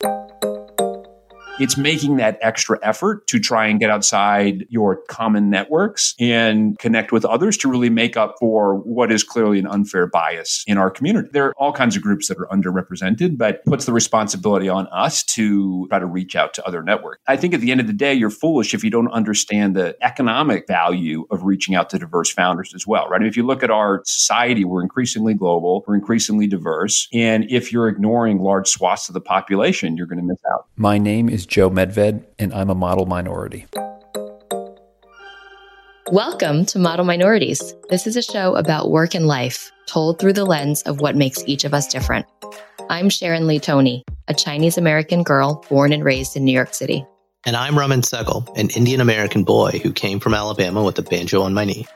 Música It's making that extra effort to try and get outside your common networks and connect with others to really make up for what is clearly an unfair bias in our community. There are all kinds of groups that are underrepresented, but puts the responsibility on us to try to reach out to other networks. I think at the end of the day, you're foolish if you don't understand the economic value of reaching out to diverse founders as well, right? I mean, if you look at our society, we're increasingly global, we're increasingly diverse. And if you're ignoring large swaths of the population, you're going to miss out. My name is Joe Medved, and I'm a model minority. Welcome to Model Minorities. This is a show about work and life, told through the lens of what makes each of us different. I'm Sharon Lee Tony, a Chinese American girl born and raised in New York City. And I'm Raman Sehgal, an Indian American boy who came from Alabama with a banjo on my knee.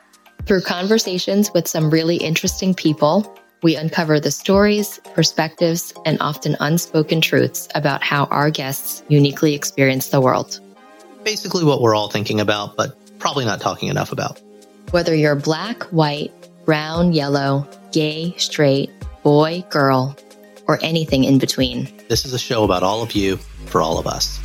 Through conversations with some really interesting people, we uncover the stories, perspectives, and often unspoken truths about how our guests uniquely experience the world. Basically, what we're all thinking about, but probably not talking enough about. Whether you're black, white, brown, yellow, gay, straight, boy, girl, or anything in between. This is a show about all of you for all of us.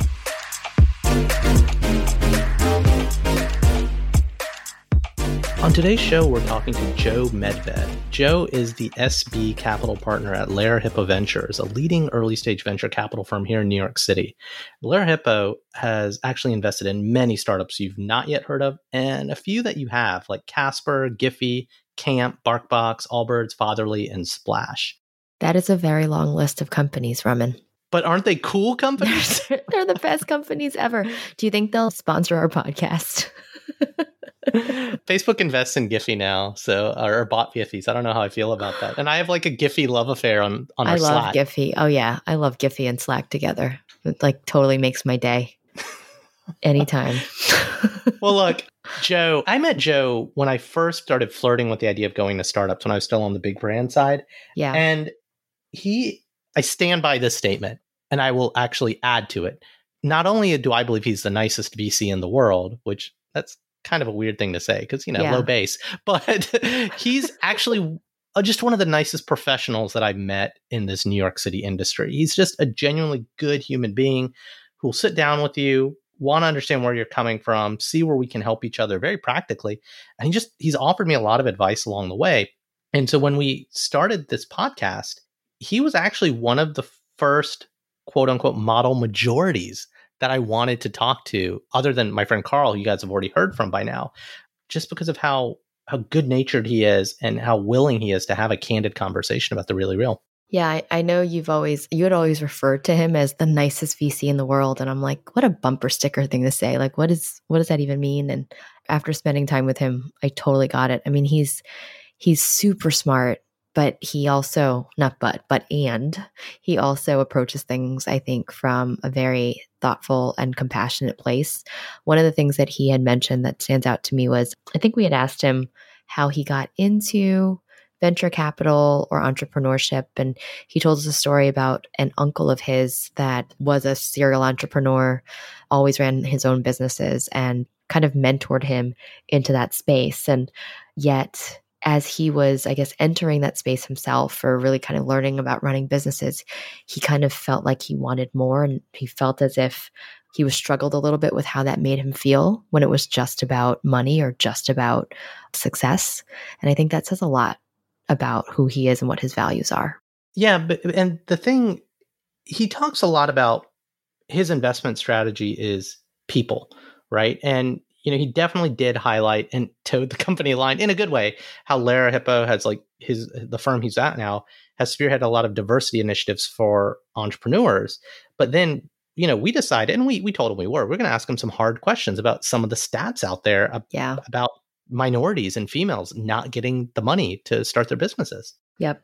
On today's show, we're talking to Joe Medved. Joe is the SB capital partner at Lerer Hippeau Ventures, a leading early stage venture capital firm here in New York City. Lerer Hippeau has actually invested in many startups you've not yet heard of, and a few that you have, like Casper, Giphy, Camp, Barkbox, Allbirds, Fatherly, and Splash. That is a very long list of companies, Raman. But aren't they cool companies? They're the best companies ever. Do you think they'll sponsor our podcast? Facebook invests in Giphy now, so or bought Giphies. I don't know how I feel about that. And I have like a Giphy love affair on on Slack. I our love Slack. Giphy. Oh yeah, I love Giphy and Slack together. It like totally makes my day. Anytime. well, look, Joe, I met Joe when I first started flirting with the idea of going to startups when I was still on the big brand side. Yeah. And he, I stand by this statement and I will actually add to it. Not only do I believe he's the nicest VC in the world, which that's kind of a weird thing to say because, you know, Yeah. low base, but he's actually uh, just one of the nicest professionals that I've met in this New York City industry. He's just a genuinely good human being who will sit down with you, want to understand where you're coming from, see where we can help each other very practically. And he just, he's offered me a lot of advice along the way. And so when we started this podcast, he was actually one of the first quote unquote model majorities that I wanted to talk to, other than my friend Carl, you guys have already heard from by now, just because of how how good natured he is and how willing he is to have a candid conversation about the really real. Yeah, I, I know you've always you had always referred to him as the nicest VC in the world, and I'm like, what a bumper sticker thing to say. Like, what is what does that even mean? And after spending time with him, I totally got it. I mean, he's he's super smart, but he also not but but and he also approaches things I think from a very thoughtful and compassionate place. One of the things that he had mentioned that stands out to me was I think we had asked him how he got into venture capital or entrepreneurship. And he told us a story about an uncle of his that was a serial entrepreneur, always ran his own businesses, and kind of mentored him into that space. And yet, as he was, I guess, entering that space himself or really kind of learning about running businesses, he kind of felt like he wanted more. And he felt as if he was struggled a little bit with how that made him feel when it was just about money or just about success. And I think that says a lot about who he is and what his values are. Yeah, but and the thing he talks a lot about his investment strategy is people, right? And you know, he definitely did highlight and toed the company line in a good way how Lerer Hippeau has like his the firm he's at now has spearheaded a lot of diversity initiatives for entrepreneurs. But then, you know, we decided and we we told him we were, we're gonna ask him some hard questions about some of the stats out there ab- Yeah. about minorities and females not getting the money to start their businesses. Yep.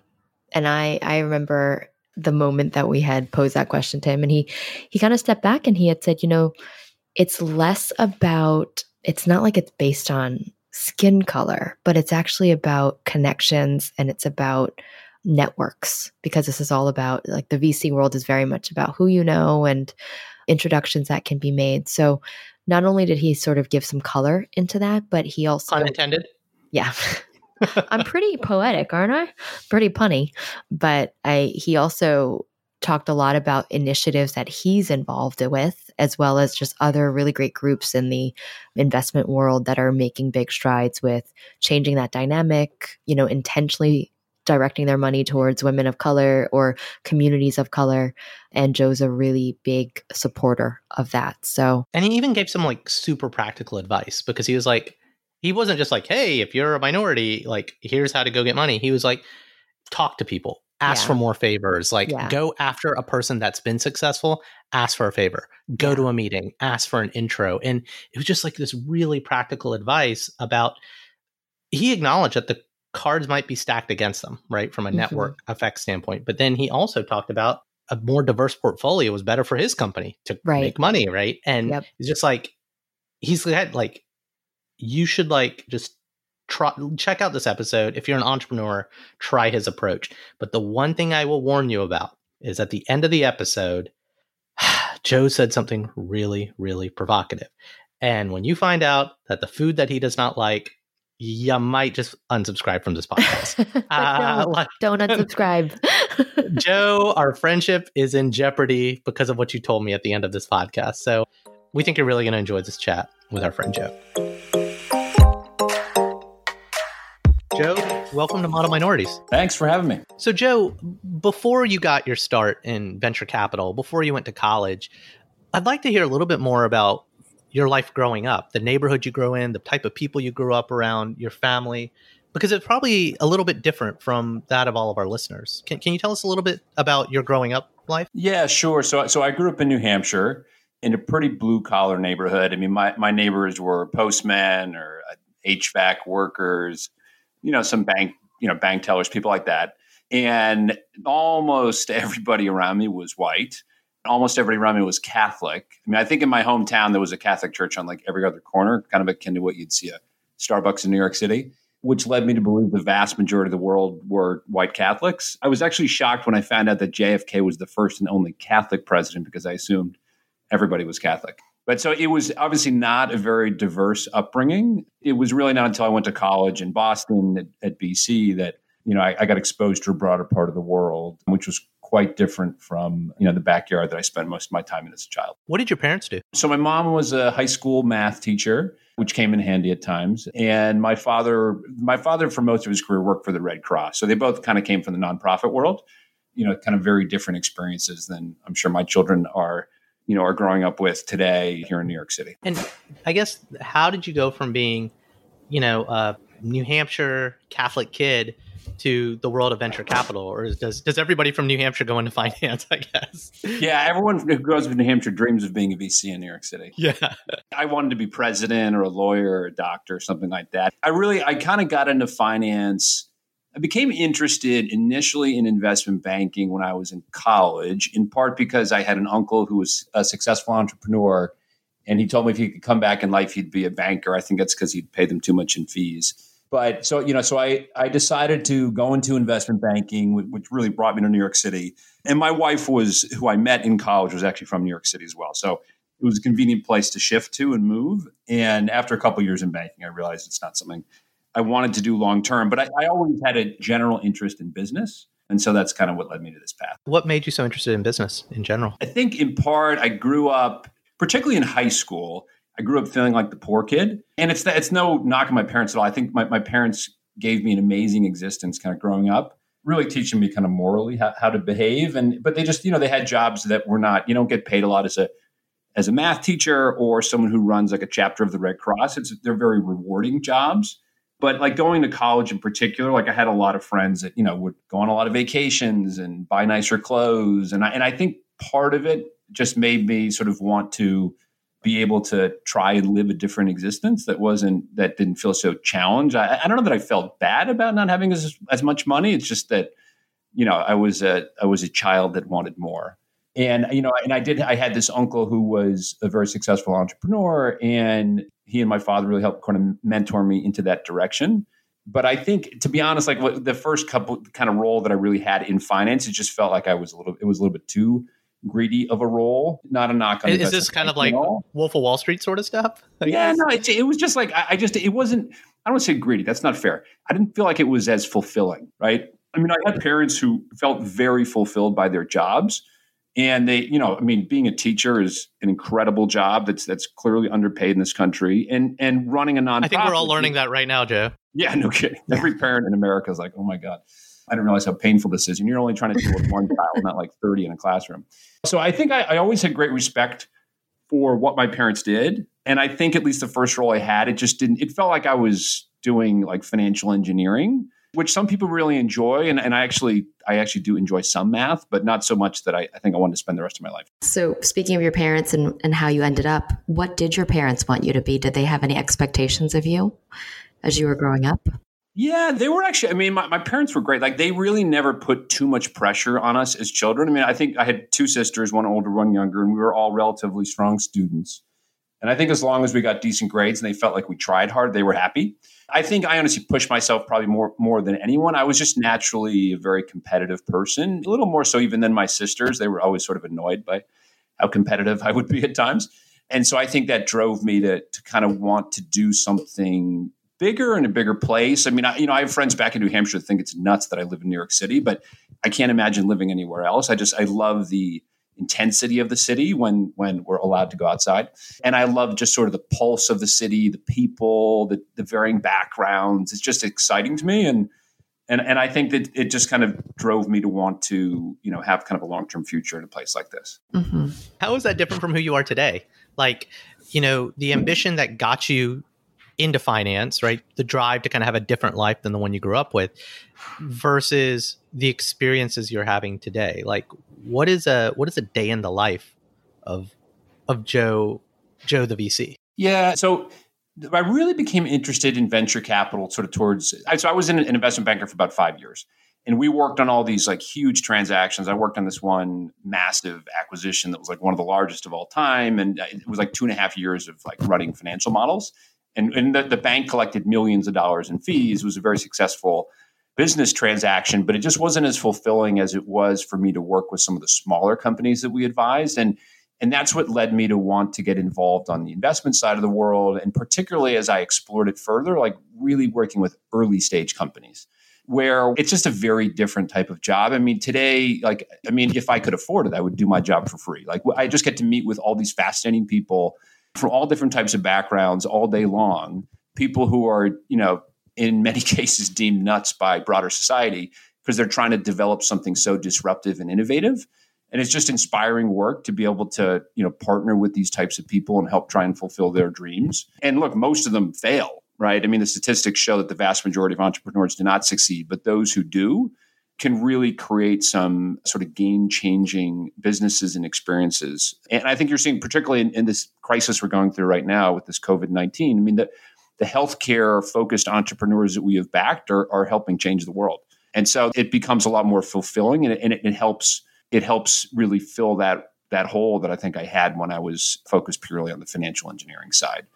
And I I remember the moment that we had posed that question to him and he he kind of stepped back and he had said, you know, it's less about it's not like it's based on skin color, but it's actually about connections and it's about networks because this is all about like the VC world is very much about who you know and introductions that can be made. So not only did he sort of give some color into that, but he also unintended. Yeah. I'm pretty poetic, aren't I? Pretty punny. But I he also talked a lot about initiatives that he's involved with, as well as just other really great groups in the investment world that are making big strides with changing that dynamic, you know, intentionally directing their money towards women of color or communities of color. And Joe's a really big supporter of that. So, and he even gave some like super practical advice because he was like, he wasn't just like, hey, if you're a minority, like, here's how to go get money. He was like, talk to people, ask yeah. for more favors, like, yeah. go after a person that's been successful, ask for a favor, go yeah. to a meeting, ask for an intro. And it was just like this really practical advice about, he acknowledged that the cards might be stacked against them, right, from a mm-hmm. network effect standpoint. But then he also talked about a more diverse portfolio was better for his company to right. make money, right? And yep. it's just like he's had like you should like just try check out this episode. If you're an entrepreneur, try his approach. But the one thing I will warn you about is at the end of the episode, Joe said something really, really provocative. And when you find out that the food that he does not like you might just unsubscribe from this podcast. uh, don't, don't unsubscribe. Joe, our friendship is in jeopardy because of what you told me at the end of this podcast. So we think you're really going to enjoy this chat with our friend Joe. Joe, welcome to Model Minorities. Thanks for having me. So, Joe, before you got your start in venture capital, before you went to college, I'd like to hear a little bit more about your life growing up, the neighborhood you grew in, the type of people you grew up around, your family, because it's probably a little bit different from that of all of our listeners. Can, can you tell us a little bit about your growing up life? Yeah, sure. So, so I grew up in New Hampshire in a pretty blue collar neighborhood. I mean, my, my neighbors were postmen or uh, HVAC workers, you know, some bank, you know, bank tellers, people like that. And almost everybody around me was white almost everybody around me was Catholic. I mean, I think in my hometown there was a Catholic church on like every other corner, kind of akin to what you'd see a Starbucks in New York City, which led me to believe the vast majority of the world were white Catholics. I was actually shocked when I found out that JFK was the first and only Catholic president because I assumed everybody was Catholic. But so it was obviously not a very diverse upbringing. It was really not until I went to college in Boston at, at BC that you know I, I got exposed to a broader part of the world, which was quite different from you know the backyard that I spent most of my time in as a child. What did your parents do? So my mom was a high school math teacher, which came in handy at times, and my father, my father for most of his career worked for the Red Cross. So they both kind of came from the nonprofit world. You know, kind of very different experiences than I'm sure my children are you know are growing up with today here in New York City. And I guess how did you go from being, you know, a New Hampshire Catholic kid to the world of venture capital, or does does everybody from New Hampshire go into finance? I guess. Yeah, everyone who grows up in New Hampshire dreams of being a VC in New York City. Yeah, I wanted to be president or a lawyer or a doctor or something like that. I really, I kind of got into finance. I became interested initially in investment banking when I was in college, in part because I had an uncle who was a successful entrepreneur. And he told me if he could come back in life, he'd be a banker. I think that's because he'd pay them too much in fees. But so, you know, so I, I decided to go into investment banking, which really brought me to New York City. And my wife was, who I met in college, was actually from New York City as well. So it was a convenient place to shift to and move. And after a couple years in banking, I realized it's not something I wanted to do long term. But I, I always had a general interest in business. And so that's kind of what led me to this path. What made you so interested in business in general? I think in part, I grew up, particularly in high school, I grew up feeling like the poor kid. And it's that it's no knock on my parents at all. I think my, my parents gave me an amazing existence kind of growing up, really teaching me kind of morally how, how to behave. And but they just, you know, they had jobs that were not, you don't get paid a lot as a as a math teacher or someone who runs like a chapter of the Red Cross. It's they're very rewarding jobs. But like going to college in particular, like I had a lot of friends that, you know, would go on a lot of vacations and buy nicer clothes. And I and I think part of it just made me sort of want to be able to try and live a different existence that wasn't that didn't feel so challenged. I, I don't know that I felt bad about not having as as much money. It's just that you know, I was a I was a child that wanted more. And you know, and I did I had this uncle who was a very successful entrepreneur and he and my father really helped kind of mentor me into that direction. But I think to be honest, like what, the first couple kind of role that I really had in finance, it just felt like I was a little it was a little bit too greedy of a role. Not a knock on. Is this kind of like Wolf of Wall Street sort of stuff? yeah, no, it, it, was just like I, I, just it wasn't. I don't say greedy. That's not fair. I didn't feel like it was as fulfilling, right? I mean, I had parents who felt very fulfilled by their jobs, and they, you know, I mean, being a teacher is an incredible job. That's that's clearly underpaid in this country, and and running a nonprofit. I think we're all learning that right now, Joe. Yeah, no kidding. Every parent in America is like, oh my god. I didn't realize how painful this is. And you're only trying to deal with one child, not like 30 in a classroom. So I think I, I, always had great respect for what my parents did. And I think at least the first role I had, it just didn't, it felt like I was doing like financial engineering, which some people really enjoy. And, and I actually, I actually do enjoy some math, but not so much that I, I think I wanted to spend the rest of my life. So speaking of your parents and, and how you ended up, what did your parents want you to be? Did they have any expectations of you as you were growing up? Yeah, they were actually, I mean, my, my parents were great. Like, they really never put too much pressure on us as children. I mean, I think I had two sisters, one older, one younger, and we were all relatively strong students. And I think as long as we got decent grades and they felt like we tried hard, they were happy. I think I honestly pushed myself probably more more than anyone. I was just naturally a very competitive person, a little more so even than my sisters. They were always sort of annoyed by how competitive I would be at times. And so I think that drove me to to kind of want to do something bigger and a bigger place. I mean, I, you know, I have friends back in New Hampshire that think it's nuts that I live in New York City, but I can't imagine living anywhere else. I just I love the intensity of the city when when we're allowed to go outside, and I love just sort of the pulse of the city, the people, the the varying backgrounds. It's just exciting to me, and and and I think that it just kind of drove me to want to you know have kind of a long term future in a place like this. Mm-hmm. How is that different from who you are today? Like, you know, the ambition that got you into finance, right? The drive to kind of have a different life than the one you grew up with versus the experiences you're having today. Like what is a what is a day in the life of of Joe Joe the VC? Yeah, so I really became interested in venture capital sort of towards so I was an investment banker for about 5 years. And we worked on all these like huge transactions. I worked on this one massive acquisition that was like one of the largest of all time. And uh, it was like two and a half years of like running financial models and, and the, the bank collected millions of dollars in fees. It was a very successful business transaction, but it just wasn't as fulfilling as it was for me to work with some of the smaller companies that we advised. And and that's what led me to want to get involved on the investment side of the world. And particularly as I explored it further, like really working with early stage companies where it's just a very different type of job. I mean, today, like, I mean, if I could afford it, I would do my job for free. Like, I just get to meet with all these fascinating people from all different types of backgrounds all day long, people who are, you know, in many cases deemed nuts by broader society because they're trying to develop something so disruptive and innovative. And it's just inspiring work to be able to, you know, partner with these types of people and help try and fulfill their dreams. And look, most of them fail, right? I mean, the statistics show that the vast majority of entrepreneurs do not succeed, but those who do, can really create some sort of game changing businesses and experiences. And I think you're seeing, particularly in, in this crisis we're going through right now with this COVID 19, I mean, the, the healthcare focused entrepreneurs that we have backed are, are helping change the world. And so it becomes a lot more fulfilling and, it, and it, it helps it helps really fill that that hole that I think I had when I was focused purely on the financial engineering side.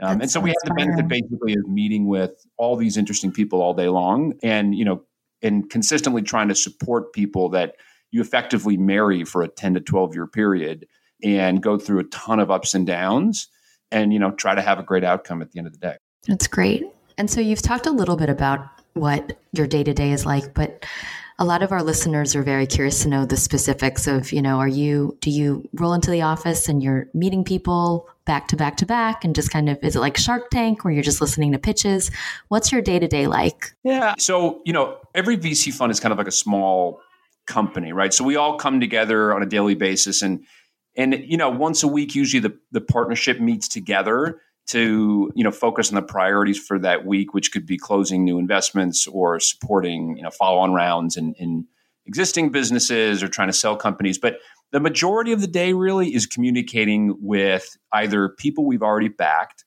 Um, and so we had the benefit basically of meeting with all these interesting people all day long and you know and consistently trying to support people that you effectively marry for a 10 to 12 year period and go through a ton of ups and downs and you know try to have a great outcome at the end of the day. That's great. And so you've talked a little bit about what your day to day is like but a lot of our listeners are very curious to know the specifics of you know are you do you roll into the office and you're meeting people back to back to back and just kind of is it like shark tank where you're just listening to pitches? What's your day to day like? Yeah. So you know every vc fund is kind of like a small company right? So we all come together on a daily basis and and you know once a week usually the, the partnership meets together to you know focus on the priorities for that week, which could be closing new investments or supporting you know follow-on rounds in, in existing businesses or trying to sell companies. But the majority of the day really is communicating with either people we've already backed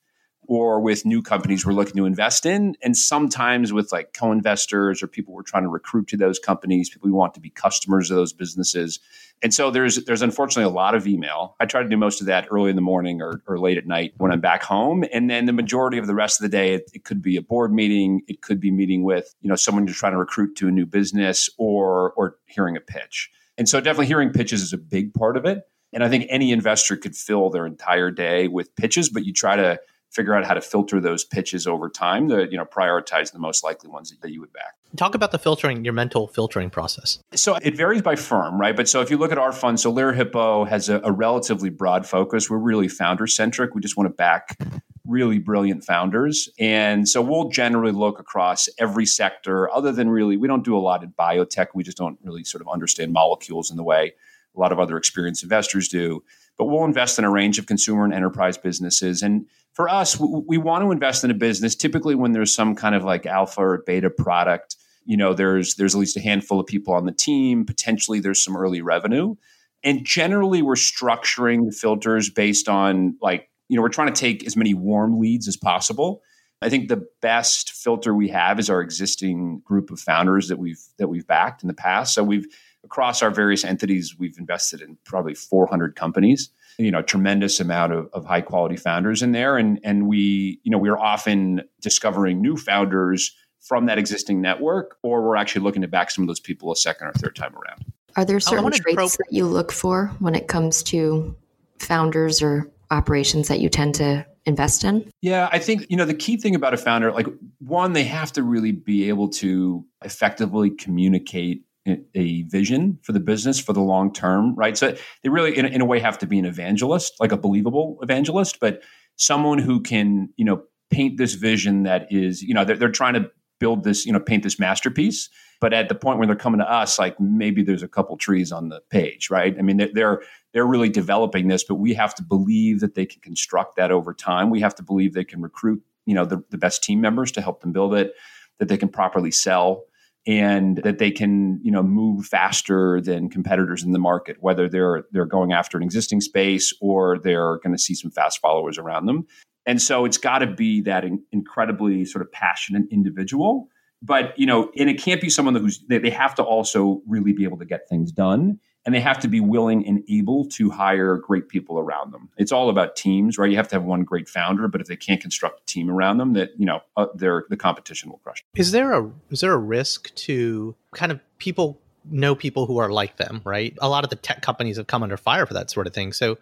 or with new companies we're looking to invest in, and sometimes with like co-investors or people we're trying to recruit to those companies, people we want to be customers of those businesses. And so there's there's unfortunately a lot of email. I try to do most of that early in the morning or, or late at night when I'm back home, and then the majority of the rest of the day, it, it could be a board meeting, it could be meeting with you know someone you're trying to recruit to a new business, or or hearing a pitch. And so definitely hearing pitches is a big part of it. And I think any investor could fill their entire day with pitches, but you try to figure out how to filter those pitches over time to you know prioritize the most likely ones that you would back. Talk about the filtering, your mental filtering process. So it varies by firm, right? But so if you look at our fund, so Lerer Hippeau has a, a relatively broad focus. We're really founder centric. We just want to back really brilliant founders. And so we'll generally look across every sector, other than really, we don't do a lot in biotech. We just don't really sort of understand molecules in the way a lot of other experienced investors do. But we'll invest in a range of consumer and enterprise businesses. And for us, we, we want to invest in a business typically when there's some kind of like alpha or beta product. You know, there's there's at least a handful of people on the team. Potentially, there's some early revenue, and generally, we're structuring the filters based on like you know we're trying to take as many warm leads as possible. I think the best filter we have is our existing group of founders that we've that we've backed in the past. So we've across our various entities, we've invested in probably 400 companies. You know, tremendous amount of, of high quality founders in there, and and we, you know, we're often discovering new founders from that existing network, or we're actually looking to back some of those people a second or third time around. Are there certain traits pro- that you look for when it comes to founders or operations that you tend to invest in? Yeah, I think, you know, the key thing about a founder, like one, they have to really be able to effectively communicate a vision for the business for the long term, right? So they really, in, in a way, have to be an evangelist, like a believable evangelist, but someone who can, you know, paint this vision that is, you know, they're, they're trying to build this, you know, paint this masterpiece. But at the point where they're coming to us, like maybe there's a couple trees on the page, right? I mean, they're they're really developing this, but we have to believe that they can construct that over time. We have to believe they can recruit, you know, the, the best team members to help them build it, that they can properly sell and that they can you know move faster than competitors in the market whether they're they're going after an existing space or they're going to see some fast followers around them. And so it's got to be that in, incredibly sort of passionate individual. But you know and it can't be someone who's they, they have to also really be able to get things done and they have to be willing and able to hire great people around them. It's all about teams, right? You have to have one great founder, but if they can't construct a team around them, that you know, uh, the competition will crush. Is there a is there a risk to kind of people know people who are like them, right? A lot of the tech companies have come under fire for that sort of thing. So,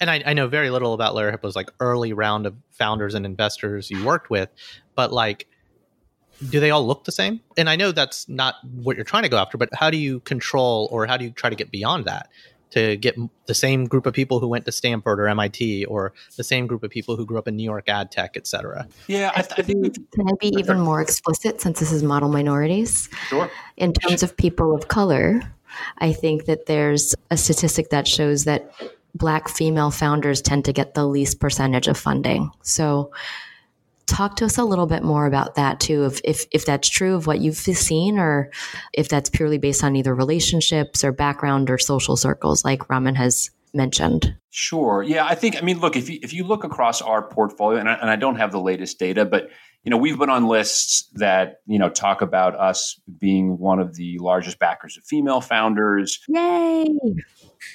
and I, I know very little about Lerer Hippeau's like early round of founders and investors you worked with, but like do they all look the same? And I know that's not what you're trying to go after, but how do you control or how do you try to get beyond that to get the same group of people who went to Stanford or MIT or the same group of people who grew up in New York ad tech, et cetera? Yeah, I, th- I think. Can I be even more explicit since this is model minorities? Sure. In terms of people of color, I think that there's a statistic that shows that black female founders tend to get the least percentage of funding. So talk to us a little bit more about that too if, if if that's true of what you've seen or if that's purely based on either relationships or background or social circles like raman has mentioned. Sure. Yeah i think i mean look if you if you look across our portfolio and I, and I don't have the latest data but you know we've been on lists that you know talk about us being one of the largest backers of female founders yay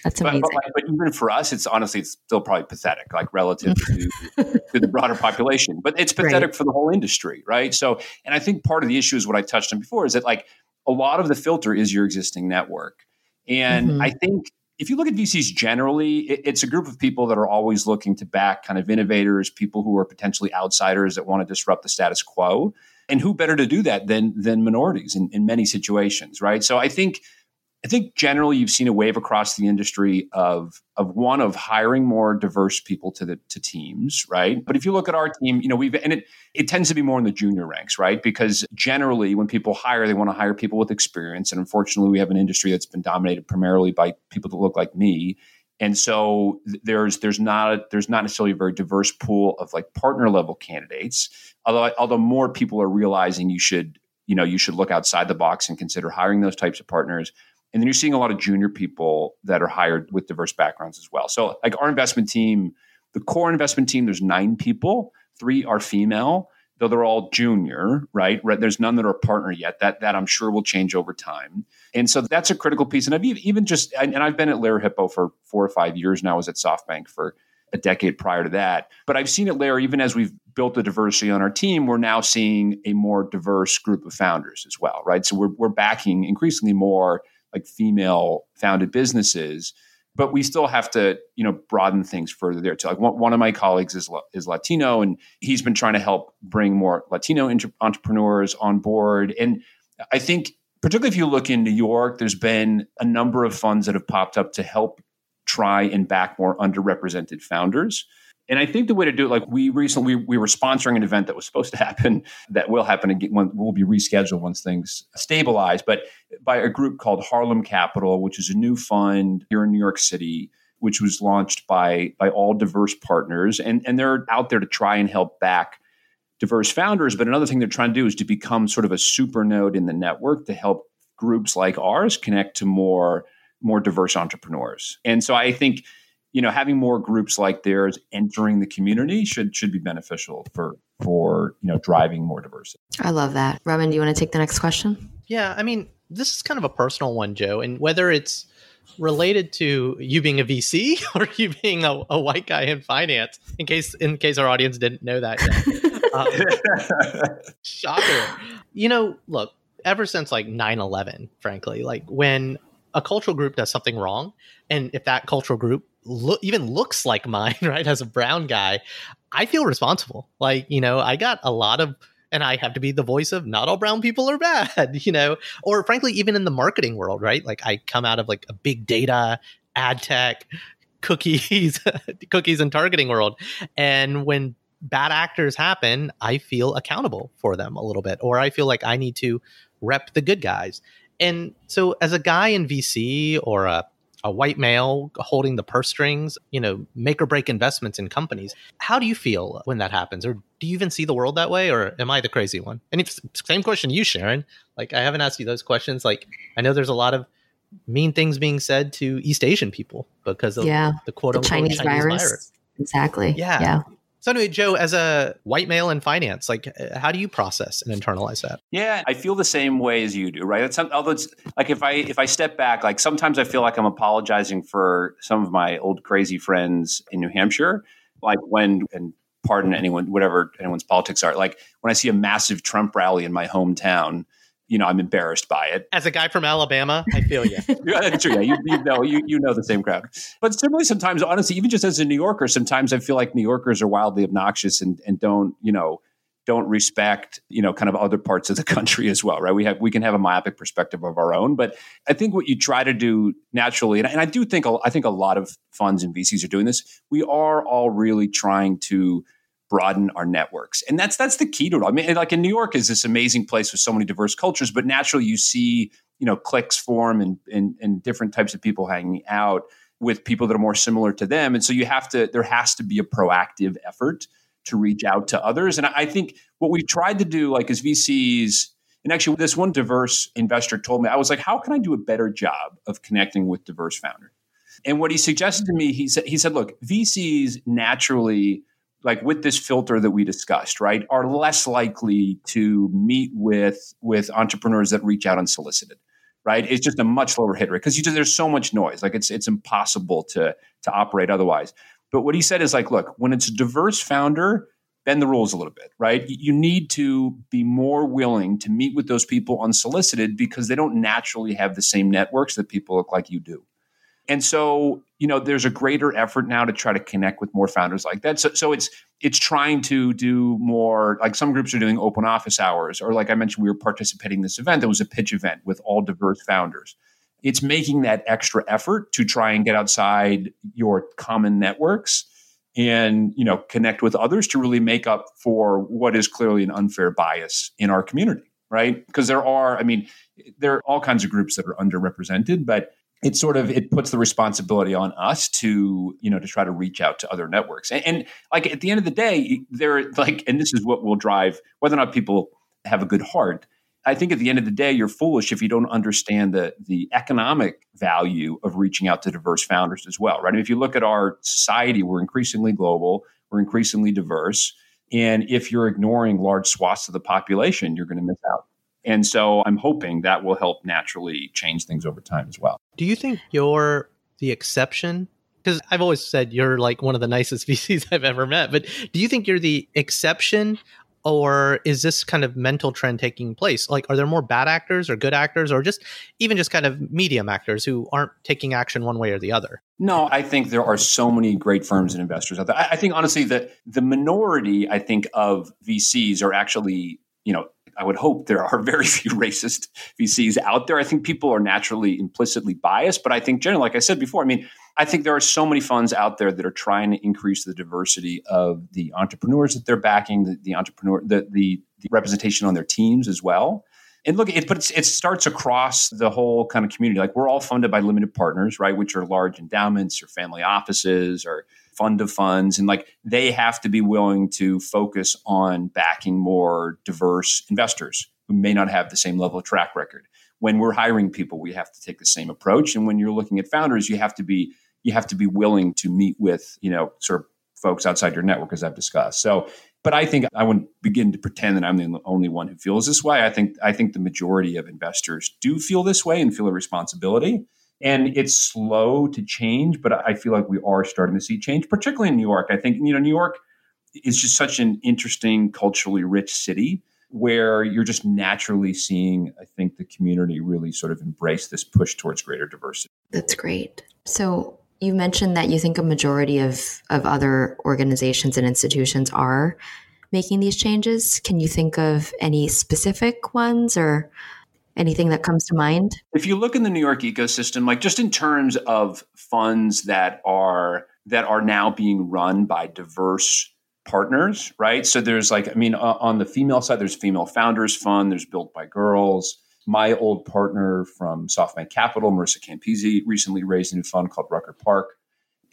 that's amazing. But, but, but, even for us, it's honestly it's still probably pathetic, like relative to, to the broader population. But it's pathetic right. for the whole industry, right? So, and I think part of the issue is what I touched on before is that like a lot of the filter is your existing network, and mm-hmm. I think if you look at VCs generally, it, it's a group of people that are always looking to back kind of innovators, people who are potentially outsiders that want to disrupt the status quo. And who better to do that than than minorities in, in many situations, right? So I think I think generally you've seen a wave across the industry of of one of hiring more diverse people to the to teams, right? But if you look at our team, you know, we've and it it tends to be more in the junior ranks, right? Because generally when people hire, they want to hire people with experience. And unfortunately, we have an industry that's been dominated primarily by people that look like me. And so there's there's not a, there's not necessarily a very diverse pool of like partner level candidates. Although although more people are realizing you should you know you should look outside the box and consider hiring those types of partners and then you're seeing a lot of junior people that are hired with diverse backgrounds as well. So, like our investment team, the core investment team, there's nine people, Three are female, though they're all junior, right? There's none that are a partner yet. That that I'm sure will change over time. And so that's a critical piece. And I've even just and I've been at Lerer Hippeau for four or five years now. I was at SoftBank for a decade prior to that. But I've seen it Lerer even as we've built the diversity on our team, we're now seeing a more diverse group of founders as well, right? So we're we're backing increasingly more like female founded businesses but we still have to you know broaden things further there too. Like one, one of my colleagues is is latino and he's been trying to help bring more latino inter- entrepreneurs on board. And i think particularly if you look in new york there's been a number of funds that have popped up to help try and back more underrepresented founders and I think the way to do it, like we recently we, we were sponsoring an event that was supposed to happen that will happen again when will be rescheduled once things stabilize, but by a group called Harlem Capital, which is a new fund here in New York City, which was launched by by all diverse partners, and and they're out there to try and help back diverse founders. But another thing they're trying to do is to become sort of a super node in the network to help groups like ours connect to more more diverse entrepreneurs. And so I think you know having more groups like theirs entering the community should should be beneficial for for you know driving more diversity. I love that. Raman do you want to take the next question? Yeah i mean this is kind of a personal one joe and whether it's related to you being a vc or you being a, a white guy in finance in case in case our audience didn't know that yet. Um, shocker. You know look ever since like 9-11 frankly like when a cultural group does something wrong and if that cultural group lo- even looks like mine, right, as a brown guy, I feel responsible. Like, you know, I got a lot of and I have to be the voice of not all brown people are bad, you know, or frankly, even in the marketing world, right? Like I come out of like a big data, ad tech, cookies, cookies and targeting world. And when bad actors happen, I feel accountable for them a little bit, or I feel like I need to rep the good guys. And so as a guy in VC or a a white male holding the purse strings, you know, make or break investments in companies. How do you feel when that happens? Or do you even see the world that way? Or am I the crazy one? And it's same question to you, Sharon. Like I haven't asked you those questions. Like I know there's a lot of mean things being said to East Asian people because of yeah, the quote unquote Chinese, Chinese virus. virus. Exactly. Yeah. Yeah. So anyway, Joe, as a white male in finance, like uh, how do you process and internalize that? Yeah, I feel the same way as you do, right? It's although it's like if I if I step back, like sometimes I feel like I'm apologizing for some of my old crazy friends in New Hampshire, like when and pardon anyone whatever anyone's politics are, like when I see a massive Trump rally in my hometown you know, I'm embarrassed by it. As a guy from Alabama, I feel you. yeah, true. Yeah, you, you, know, you, you know the same crowd. But similarly, sometimes, honestly, even just as a New Yorker, sometimes I feel like New Yorkers are wildly obnoxious and, and don't, you know, don't respect, you know, kind of other parts of the country as well, right? We have we can have a myopic perspective of our own, but I think what you try to do naturally, and, and I do think I think a lot of funds and VCs are doing this. We are all really trying to broaden our networks. And that's that's the key to it. I mean, like in New York is this amazing place with so many diverse cultures, but naturally you see, you know, cliques form and, and, and different types of people hanging out with people that are more similar to them. And so you have to, there has to be a proactive effort to reach out to others. And I think what we've tried to do, like as VCs, and actually this one diverse investor told me, I was like, how can I do a better job of connecting with diverse founders? And what he suggested to me, he said, he said, look, VCs naturally like with this filter that we discussed, right, are less likely to meet with with entrepreneurs that reach out unsolicited, right? It's just a much lower hit rate because there's so much noise, like it's it's impossible to to operate otherwise. But what he said is like, look, when it's a diverse founder, bend the rules a little bit, right? You need to be more willing to meet with those people unsolicited because they don't naturally have the same networks that people look like you do. And so, you know, there's a greater effort now to try to connect with more founders like that. So, so it's it's trying to do more. Like some groups are doing open office hours, or like I mentioned, we were participating in this event. That was a pitch event with all diverse founders. It's making that extra effort to try and get outside your common networks and you know connect with others to really make up for what is clearly an unfair bias in our community right because there are i mean there are all kinds of groups that are underrepresented but it sort of it puts the responsibility on us to you know to try to reach out to other networks. And, and, like at the end of the day they're like and this is what will drive whether or not people have a good heart. I think at the end of the day you're foolish if you don't understand the the economic value of reaching out to diverse founders as well right? I mean, if you look at our society we're increasingly global we're increasingly diverse And if you're ignoring large swaths of the population, you're going to miss out. And so I'm hoping that will help naturally change things over time as well. Do you think you're the exception? Because I've always said you're like one of the nicest VCs I've ever met, but do you think you're the exception or is this kind of mental trend taking place like are there more bad actors or good actors or just even just kind of medium actors who aren't taking action one way or the other no i think there are so many great firms and investors out there i, I think honestly that the minority i think of vcs are actually you know I would hope there are very few racist VCs out there. I think people are naturally implicitly biased, but I think generally, like I said before, I mean, I think there are so many funds out there that are trying to increase the diversity of the entrepreneurs that they're backing, the, the entrepreneur, the, the, the representation on their teams as well. And look, it but it starts across the whole kind of community. Like we're all funded by limited partners, right? Which are large endowments or family offices or fund of funds, and like they have to be willing to focus on backing more diverse investors who may not have the same level of track record. When we're hiring people, we have to take the same approach, and when you're looking at founders, you have to be you have to be willing to meet with you know sort of folks outside your network, as I've discussed. So but I think I wouldn't begin to pretend that I'm the only one who feels this way. I think I think the majority of investors do feel this way and feel a responsibility. And it's slow to change, but I feel like we are starting to see change, particularly in New York. I think you know New York is just such an interesting, culturally rich city where you're just naturally seeing, I think, the community really sort of embrace this push towards greater diversity. That's great. So you mentioned that you think a majority of, of other organizations and institutions are making these changes. Can you think of any specific ones or anything that comes to mind? If you look in the New York ecosystem, like just in terms of funds that are that are now being run by diverse partners, right? So there's like, I mean, uh, on the female side, there's Female Founders Fund, there's Built by Girls my old partner from SoftBank Capital, Marissa Campise, recently raised a new fund called Rucker Park.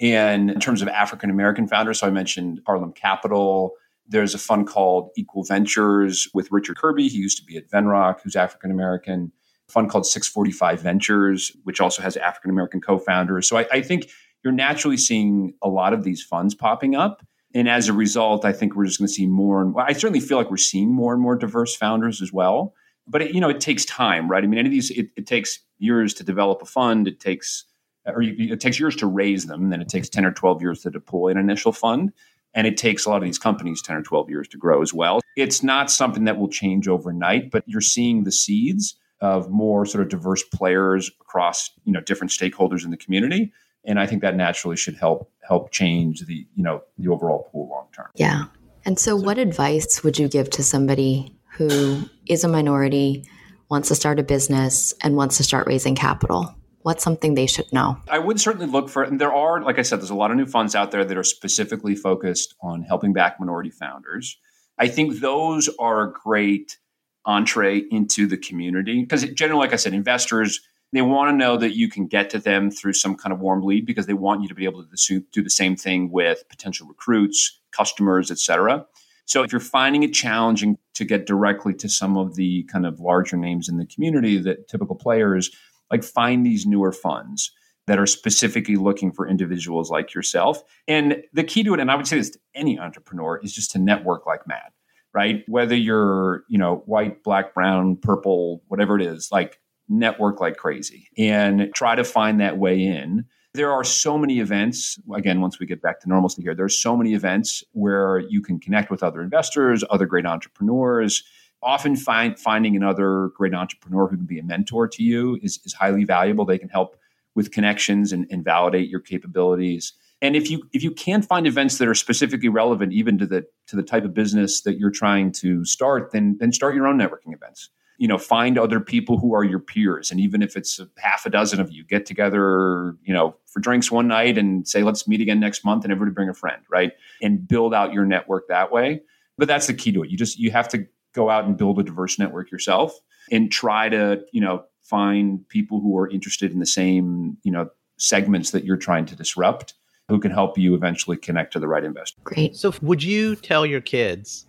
And in terms of African American founders, so I mentioned Harlem Capital. There's a fund called Equal Ventures with Richard Kerby. He used to be at Venrock, who's African American. Fund called 645 Ventures, which also has African American co founders. So I, I think you're naturally seeing a lot of these funds popping up. And as a result, I think we're just going to see more. And I certainly feel like we're seeing more and more diverse founders as well but it, you know it takes time right i mean any of these it, it takes years to develop a fund it takes or it takes years to raise them and then it takes 10 or 12 years to deploy an initial fund and it takes a lot of these companies 10 or 12 years to grow as well. It's not something that will change overnight but you're seeing the seeds of more sort of diverse players across you know different stakeholders in the community. And i think that naturally should help help change the you know the overall pool long term. Yeah. And so, so what advice would you give to somebody who is a minority, wants to start a business, and wants to start raising capital? What's something they should know? I would certainly look for, and there are, like I said, there's a lot of new funds out there that are specifically focused on helping back minority founders. I think those are a great entree into the community because generally, like I said, investors they want to know that you can get to them through some kind of warm lead because they want you to be able to do the same thing with potential recruits, customers, et cetera. So if you're finding it challenging to get directly to some of the kind of larger names in the community that typical players like find these newer funds that are specifically looking for individuals like yourself. And the key to it, and I would say this to any entrepreneur, is just to network like mad, right? Whether you're, you know, white, black, brown, purple, whatever it is, like network like crazy and try to find that way in there are so many events. Again, once we get back to normalcy here, there's so many events where you can connect with other investors, other great entrepreneurs. Often find, finding another great entrepreneur who can be a mentor to you is, is highly valuable. They can help with connections and, and validate your capabilities. And if you if you can find events that are specifically relevant even to the to the type of business that you're trying to start, then then start your own networking events. You know find other people who are your peers. And even if it's half a dozen of you get together you know for drinks one night and say let's meet again next month and everybody bring a friend right? And build out your network that way. But that's the key to it. You just you have to go out and build a diverse network yourself and try to you know find people who are interested in the same you know segments that you're trying to disrupt who can help you eventually connect to the right investor great so would you tell your kids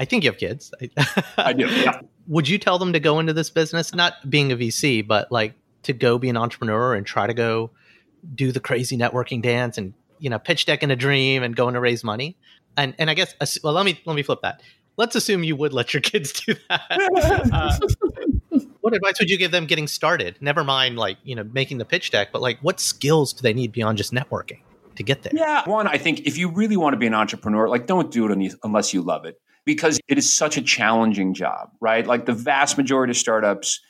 I think you have kids. I do. Yeah. Would you tell them to go into this business, not being a VC, but like to go be an entrepreneur and try to go do the crazy networking dance and you know pitch deck in a dream and going to raise money? and and I guess uh, well, let me let me flip that. Let's assume you would let your kids do that. Uh, what advice would you give them getting started? Never mind, like you know, making the pitch deck, but like, what skills do they need beyond just networking to get there? Yeah, one, I think if you really want to be an entrepreneur, like, don't do it unless you love it, because it is such a challenging job, right? Like the vast majority of startups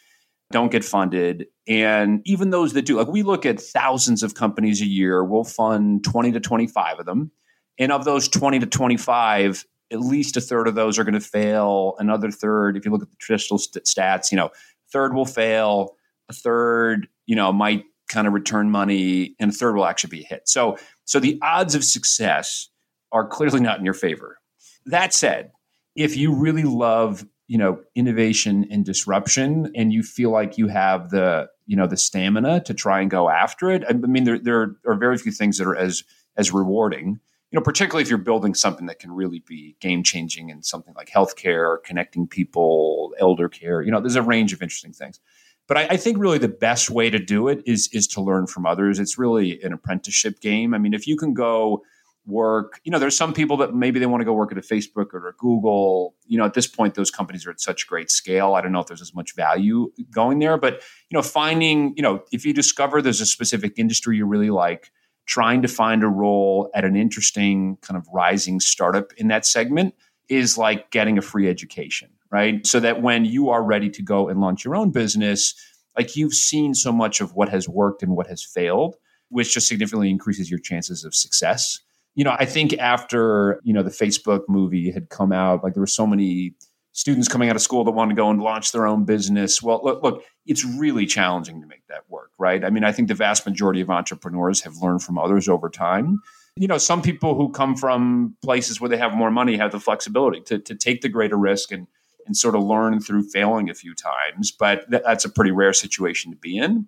don't get funded. And even those that do, like we look at thousands of companies a year, we'll fund 20 to 25 of them. And of those 20 to 25, at least a third of those are going to fail. Another third, if you look at the traditional st- stats, you know, third will fail, a third, you know, might kind of return money, and a third will actually be a hit. So, so the odds of success are clearly not in your favor. That said, if you really love you know innovation and disruption and you feel like you have the you know the stamina to try and go after it i mean there, there are very few things that are as as rewarding you know particularly if you're building something that can really be game changing in something like healthcare connecting people elder care you know there's a range of interesting things but I, I, think really the best way to do it is is to learn from others it's really an apprenticeship game i mean if you can go work. You know, there's some people that maybe they want to go work at a Facebook or a Google. You know, at this point, those companies are at such great scale. I don't know if there's as much value going there, but you know, finding, you know, if you discover there's a specific industry you really like, trying to find a role at an interesting kind of rising startup in that segment is like getting a free education, right? So that when you are ready to go and launch your own business, like you've seen so much of what has worked and what has failed, which just significantly increases your chances of success you know, I think after, you know, the Facebook movie had come out, like there were so many students coming out of school that want to go and launch their own business. Well, look, look, it's really challenging to make that work, right? I mean, I think the vast majority of entrepreneurs have learned from others over time. You know, some people who come from places where they have more money have the flexibility to, to take the greater risk and and sort of learn through failing a few times, but that's a pretty rare situation to be in.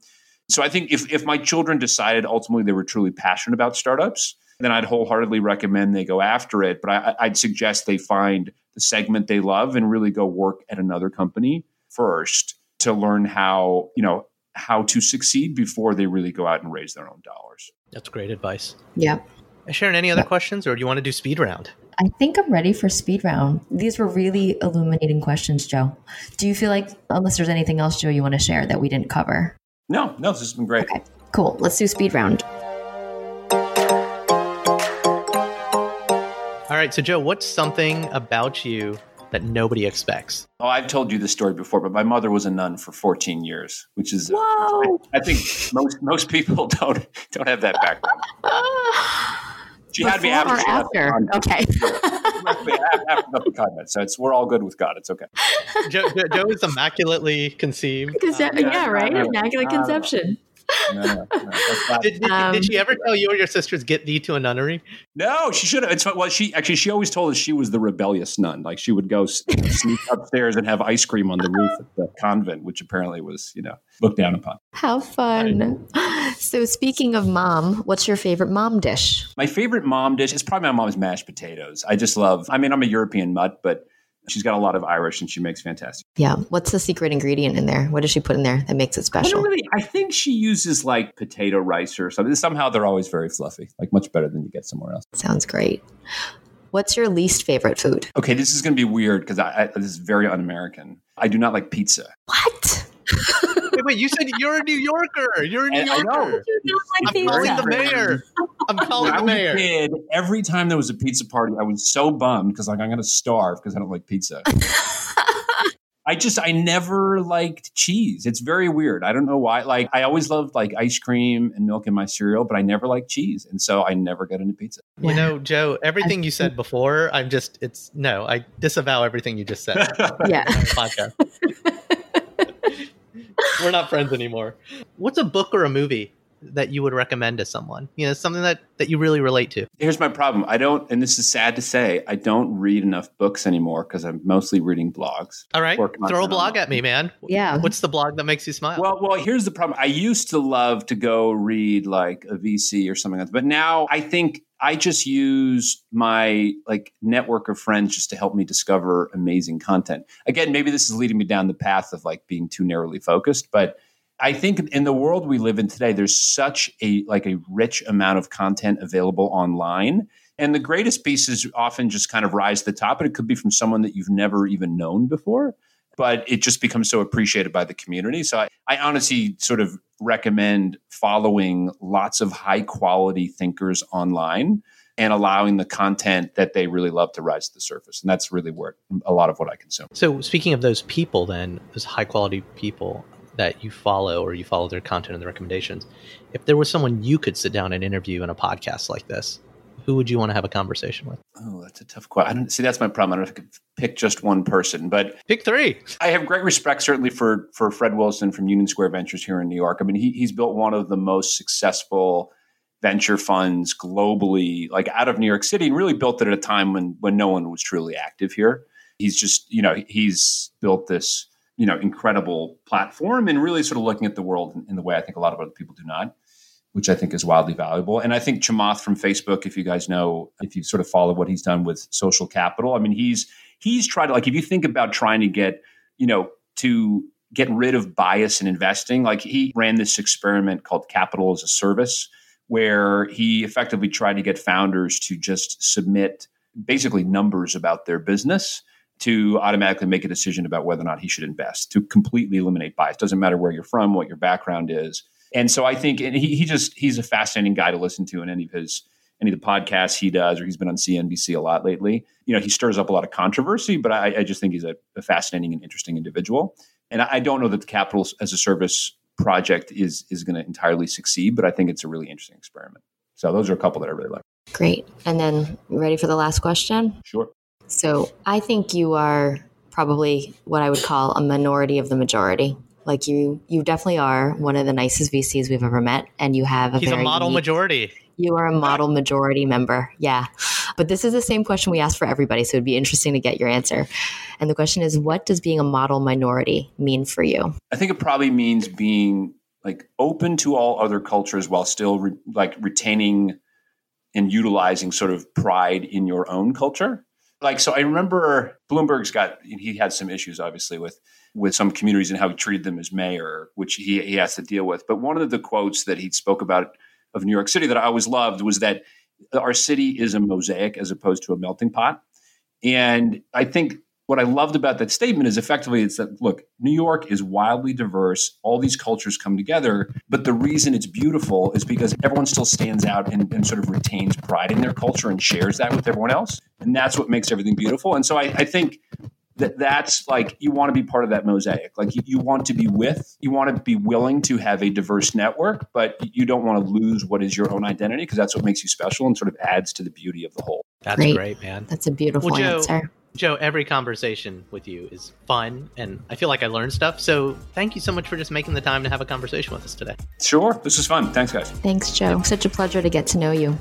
So I think if if my children decided ultimately they were truly passionate about startups, then I'd wholeheartedly recommend they go after it. But I, I'd suggest they find the segment they love and really go work at another company first to learn how, you know, how to succeed before they really go out and raise their own dollars. That's great advice. Yeah. Sharon, any other questions or do you want to do speed round? I think I'm ready for speed round. These were really illuminating questions, Joe. Do you feel like, unless there's anything else, Joe, you want to share that we didn't cover? No, no, this has been great. Okay, cool. Let's do speed round. All right, so Joe, what's something about you that nobody expects? Oh, I've told you this story before, but my mother was a nun for 14 years, which is Whoa. I, I think most most people don't don't have that background. She Before had me after. Or after? Okay. after the convent, so it's we're all good with God. It's okay. Joe, Joe is immaculately conceived. Conce- uh, yeah, yeah, right. Immaculate conception no, no, no, did, did, um, did, she ever tell you or your sisters get thee to a nunnery? No, she should have. It's well, she actually she always told us she was the rebellious nun. Like she would go sneak upstairs and have ice cream on the roof at the convent, which apparently was you know looked down upon. How fun! So speaking of mom, what's your favorite mom dish? My favorite mom dish is probably my mom's mashed potatoes. I just love. I mean, I'm a European mutt, but She's got a lot of Irish and she makes fantastic. Yeah. What's the secret ingredient in there? What does she put in there that makes it special? I, really, I think she uses like potato rice or something. Somehow they're always very fluffy, like much better than you get somewhere else. Sounds great. What's your least favorite food? Okay, this is going to be weird because I, I, this is very un-American. I do not like pizza. What? Wait, wait, you said you're a New Yorker. You're a New Yorker. I'm calling the mayor. I'm calling the mayor. Kid, every time there was a pizza party, I was so bummed because like I'm going to starve because I don't like pizza. I just I never liked cheese. It's very weird. I don't know why. Like I always loved like ice cream and milk in my cereal, but I never liked cheese, and so I never got into pizza. You know, Joe, everything you said before, I'm just it's no, I disavow everything you just said. yeah. Podcast. We're not friends anymore. What's a book or a movie that you would recommend to someone? You know, something that that you really relate to. Here's my problem. I don't, and this is sad to say, I don't read enough books anymore because I'm mostly reading blogs. All right, throw a blog at me, man. Yeah. What's the blog that makes you smile? Well, well, here's the problem. I used to love to go read like AVC or something like that, but now I think I just use my like network of friends just to help me discover amazing content. Again, maybe this is leading me down the path of like being too narrowly focused, but I think in the world we live in today, there's such a like a rich amount of content available online. And the greatest pieces often just kind of rise to the top, and it could be from someone that you've never even known before, but it just becomes so appreciated by the community. So I, I honestly sort of recommend following lots of high quality thinkers online and allowing the content that they really love to rise to the surface. And that's really where a lot of what I consume. So, speaking of those people, then, those high quality people that you follow or you follow their content and their recommendations, if there was someone you could sit down and interview in a podcast like this, who would you want to have a conversation with? Oh, that's a tough question. I don't see. That's my problem. I don't know if I could pick just one person, but pick three. I have great respect, certainly for for Fred Wilson from Union Square Ventures here in New York. I mean, he, he's built one of the most successful venture funds globally, like out of New York City, and really built it at a time when when no one was truly active here. He's just, you know, he's built this, you know, incredible platform and really sort of looking at the world in, in the way I think a lot of other people do not, which I think is wildly valuable. And I think Chamath from Facebook, if you guys know, if you sort of follow what he's done with social capital, I mean, he's he's tried to like if you think about trying to get, you know, to get rid of bias in investing, like he ran this experiment called capital as a service where he effectively tried to get founders to just submit basically numbers about their business to automatically make a decision about whether or not he should invest to completely eliminate bias doesn't matter where you're from what your background is and so i think and he, he just he's a fascinating guy to listen to in any of his any of the podcasts he does or he's been on cnbc a lot lately you know he stirs up a lot of controversy but i, I just think he's a, a, fascinating and interesting individual and I, I don't know that the capital as a service project is is going to entirely succeed, but I think it's a really interesting experiment. So those are a couple that I really like. Great. And then ready for the last question? Sure. So I think you are probably what I would call a minority of the majority. Like you, you definitely are one of the nicest VCs we've ever met, and you have a he's a model unique, majority. You are a model majority member, yeah. But this is the same question we ask for everybody, so it'd be interesting to get your answer. And the question is, what does being a model minority mean for you? I think it probably means being like open to all other cultures while still re- like retaining and utilizing sort of pride in your own culture. Like so, I remember Bloomberg's got he had some issues obviously with with some communities and how he treated them as mayor, which he he has to deal with. But one of the quotes that he spoke about of New York City that I always loved was that our city is a mosaic as opposed to a melting pot. And I think what I loved about that statement is effectively it's that look, New York is wildly diverse. All these cultures come together, but the reason it's beautiful is because everyone still stands out and, and sort of retains pride in their culture and shares that with everyone else. And that's what makes everything beautiful. And so I, I think that that's like you want to be part of that mosaic like you, you, want to be with you want to be willing to have a diverse network but you don't want to lose what is your own identity because that's what makes you special and sort of adds to the beauty of the whole that's great, great man that's a beautiful well, Joe, answer joe every conversation with you is fun and i feel like i learned stuff. So thank you so much for just making the time to have a conversation with us today. Sure. This is fun. Thanks guys. Thanks joe. Such a pleasure to get to know you.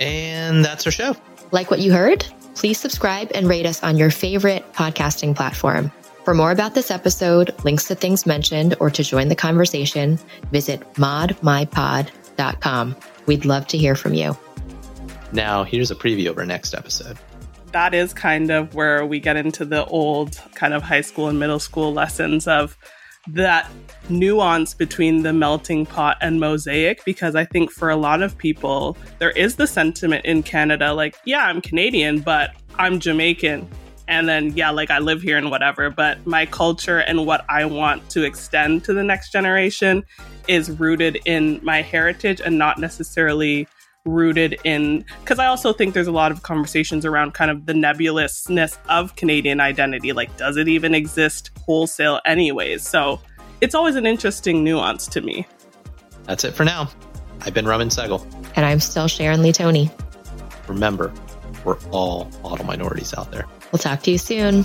And that's our show. Like what you heard? Please subscribe and rate us on your favorite podcasting platform. For more about this episode, links to things mentioned, or to join the conversation, visit modmypod.com. We'd love to hear from you. Now, here's a preview of our next episode. That is kind of where we get into the old kind of high school and middle school lessons of that nuance between the melting pot and mosaic because I think for a lot of people, there is the sentiment in Canada like, yeah, I'm Canadian, but I'm Jamaican. And then, yeah, like I live here and whatever, but my culture and what I want to extend to the next generation is rooted in my heritage and not necessarily rooted in because I also think there's a lot of conversations around kind of the nebulousness of Canadian identity. Like, does it even exist wholesale, anyways? So it's always an interesting nuance to me. That's it for now. I've been Raman Sehgal. And I'm still Sharon Lee Tony. Remember, we're all model minorities out there. We'll talk to you soon.